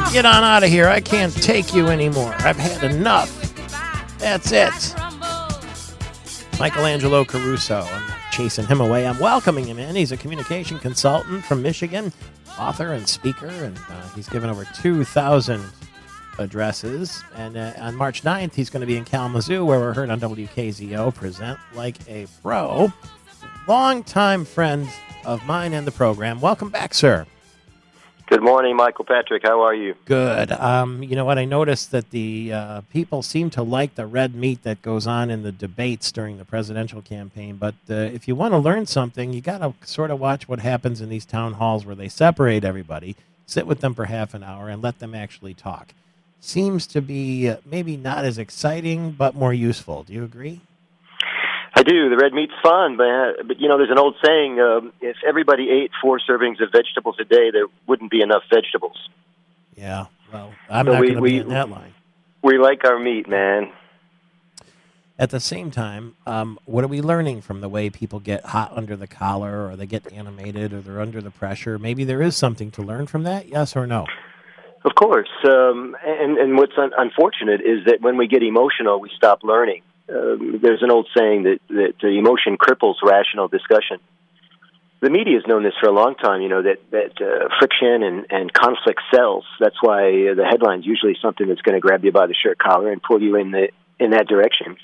Oh, get on out of here. I can't take you anymore. I've had enough. That's it. Michael Angelo Caruso. I'm chasing him away. I'm welcoming him in. He's a communication consultant from Michigan, author and speaker, and uh, he's given over 2,000 addresses. And uh, on March 9th, he's going to be in Kalamazoo, where we're heard on WKZO, present like a pro. Longtime friend of mine and the program. Welcome back, sir. Good morning, Michael Patrick. How are you? Good. Um, you know what? I noticed that the uh, people seem to like the red meat that goes on in the debates during the presidential campaign. But uh, if you want to learn something, you got to sort of watch what happens in these town halls where they separate everybody, sit with them for half an hour, and let them actually talk. Seems to be uh, maybe not as exciting, but more useful. Do you agree? I do. The red meat's fun, but but you know, there's an old saying: um, if everybody ate four servings of vegetables a day, there wouldn't be enough vegetables. Yeah. Well, I'm So not going to be in that line. We like our meat, man. At the same time, um, what are we learning from the way people get hot under the collar, or they get animated, or they're under the pressure? Maybe there is something to learn from that. Yes or no? Of course. Um, and and what's un- unfortunate is that when we get emotional, we stop learning. Um, there's an old saying that that uh, emotion cripples rational discussion. The media has known this for a long time. You know that that uh, friction and and conflict sells. That's why uh, the headline's usually something that's going to grab you by the shirt collar and pull you in the in that direction.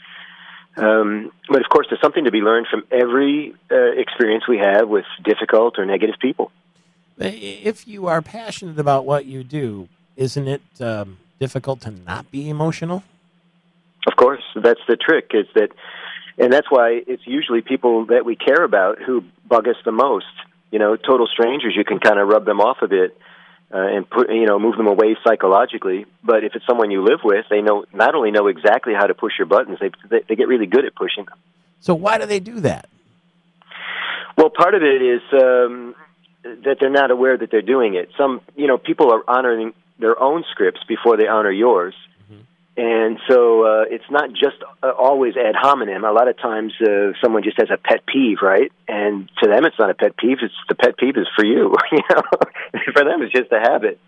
Um, but of course, there's something to be learned from every uh, experience we have with difficult or negative people. If you are passionate about what you do, isn't it um, difficult to not be emotional? Of course, that's the trick. Is that, and that's why it's usually people that we care about who bug us the most. You know, total strangers, you can kind of rub them off a bit uh, and put, you know, move them away psychologically. But if it's someone you live with, they know not only know exactly how to push your buttons, they they, they get really good at pushing them. So why do they do that? Well, part of it is um, that they're not aware that they're doing it. Some, you know, people are honoring their own scripts before they honor yours. And so uh, it's not just uh, always ad hominem. A lot of times uh, someone just has a pet peeve, right? And to them it's not a pet peeve. It's the pet peeve is for you. you know, for them it's just a habit.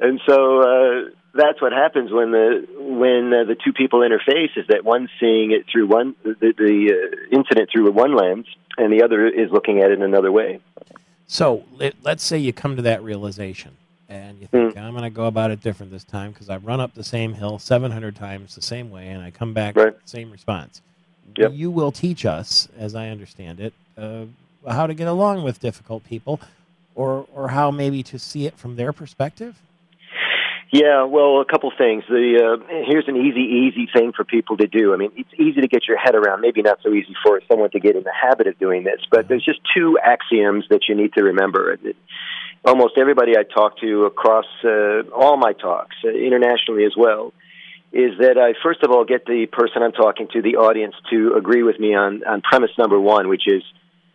And so uh, that's what happens when the when uh, the two people interface is that one's seeing it through one the, the uh, incident through one lens, and the other is looking at it in another way. So let, let's say you come to that realization and you think, I'm going to go about it different this time because I've run up the same hill 700 times the same way and I come back Right. with the same response. Yep. You will teach us, as I understand it, uh, how to get along with difficult people or, or how maybe to see it from their perspective. Yeah, well, a couple things. The uh, here's an easy, easy thing for people to do. I mean, it's easy to get your head around. Maybe not so easy for someone to get in the habit of doing this, but there's just two axioms that you need to remember. Almost everybody I talk to across uh, all my talks, uh, internationally as well, is that I first of all get the person I'm talking to, the audience, to agree with me on on premise number one, which is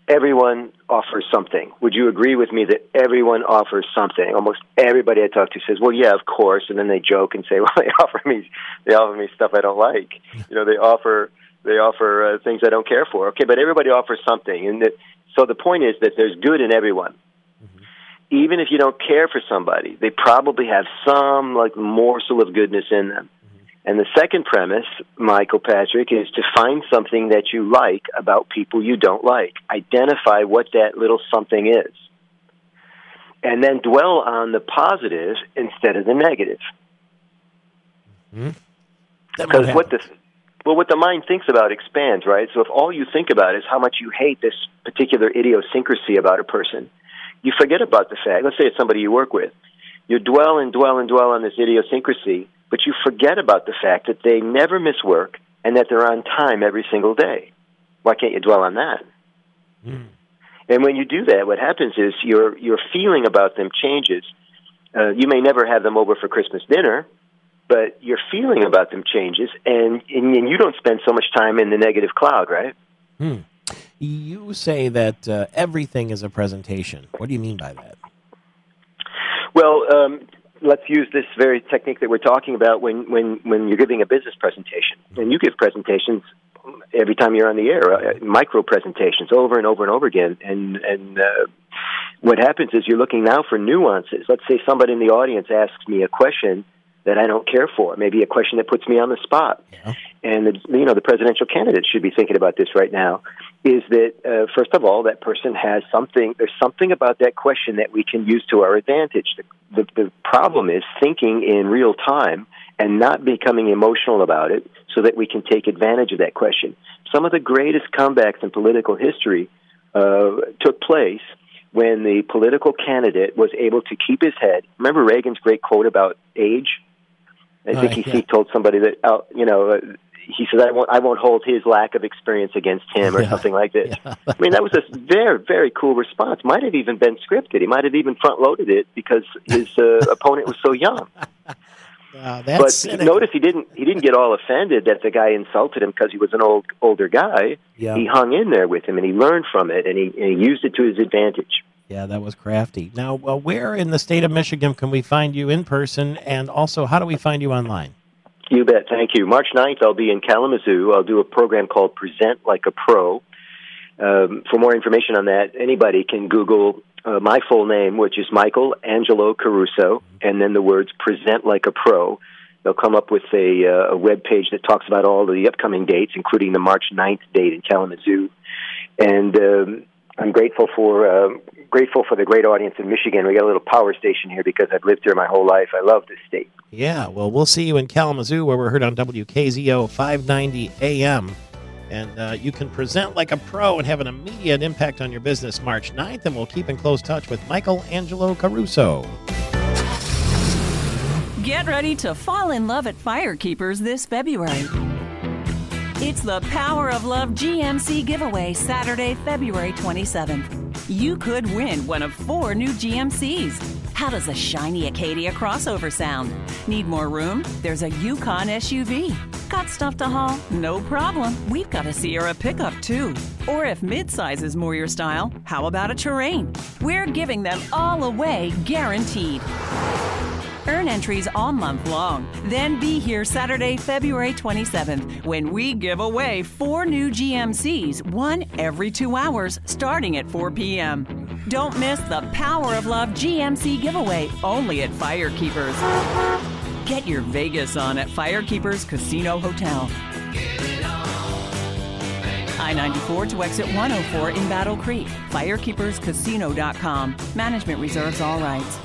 everyone offers something. Would you agree with me that everyone offers something? Almost everybody I talk to says, "Well, yeah, of course," and then they joke and say, "Well, they offer me they offer me stuff I don't like. You know, they offer they offer uh, things I don't care for." Okay, but everybody offers something, and that, so the point is that there's good in everyone. Even if you don't care for somebody, they probably have some like morsel of goodness in them. Mm-hmm. And the second premise, Michael Patrick, is to find something that you like about people you don't like. Identify what that little something is. And then dwell on the positive instead of the negative. Mm-hmm. What Because what the well, what the mind thinks about expands, right? So if all you think about is how much you hate this particular idiosyncrasy about a person, you forget about the fact. Let's say it's somebody you work with. You dwell and dwell and dwell on this idiosyncrasy, but you forget about the fact that they never miss work and that they're on time every single day. Why can't you dwell on that? Mm. And when you do that, what happens is your your feeling about them changes. Uh, you may never have them over for Christmas dinner, but your feeling about them changes, and, and and you don't spend so much time in the negative cloud, right? Hmm. You say that uh, everything is a presentation. What do you mean by that? Well, um, let's use this very technique that we're talking about when when when you're giving a business presentation, and you give presentations every time you're on the air, uh, micro presentations over and over and over again, and and uh, what happens is you're looking now for nuances. Let's say somebody in the audience asks me a question that I don't care for, maybe a question that puts me on the spot. Yeah. And the, you know, the presidential candidate should be thinking about this right now. Is that uh, first of all, that person has something. There's something about that question that we can use to our advantage. The, the, the problem is thinking in real time and not becoming emotional about it, so that we can take advantage of that question. Some of the greatest comebacks in political history uh, took place when the political candidate was able to keep his head. Remember Reagan's great quote about age? I think he, yeah. he told somebody that, uh, you know, uh, he said, I won't, I won't hold his lack of experience against him or yeah. something like this. Yeah. I mean, that was a very, very cool response. Might have even been scripted. He might have even front loaded it because his uh, opponent was so young. Wow, but cynical. notice he didn't he didn't get all offended that the guy insulted him because he was an old older guy. Yeah. He hung in there with him and he learned from it and he, and he used it to his advantage. Yeah, that was crafty. Now, well, where in the state of Michigan can we find you in person, and also how do we find you online? You bet. Thank you. March 9th, I'll be in Kalamazoo. I'll do a program called Present Like a Pro. Um, for more information on that, anybody can Google uh, my full name, which is Michael Angelo Caruso, and then the words "Present Like a Pro." They'll come up with a, uh, a web page that talks about all of the upcoming dates, including the March 9th date in Kalamazoo. And um, I'm grateful for uh, grateful for the great audience in Michigan. We got a little power station here because I've lived here my whole life. I love this state. Yeah, well, we'll see you in Kalamazoo, where we're heard on WKZO 590 AM. And uh, you can present like a pro and have an immediate impact on your business March 9th. And we'll keep in close touch with Michael Angelo Caruso. Get ready to fall in love at Firekeepers this February. It's the Power of Love GMC giveaway Saturday, February 27th. You could win one of four new GMCs. How does a shiny Acadia crossover sound? Need more room? There's a Yukon SUV. Got stuff to haul? No problem. We've got a Sierra pickup too. Or if midsize is more your style, how about a Terrain? We're giving them all away guaranteed. Earn entries all month long. Then be here Saturday, February 27th, when we give away four new GMCs, one every two hours, starting at 4 p.m. Don't miss the Power of Love GMC giveaway only at Firekeepers. Get your Vegas on at Firekeepers Casino Hotel. I 94 to exit 104 in Battle Creek. FirekeepersCasino.com. Management reserves all rights.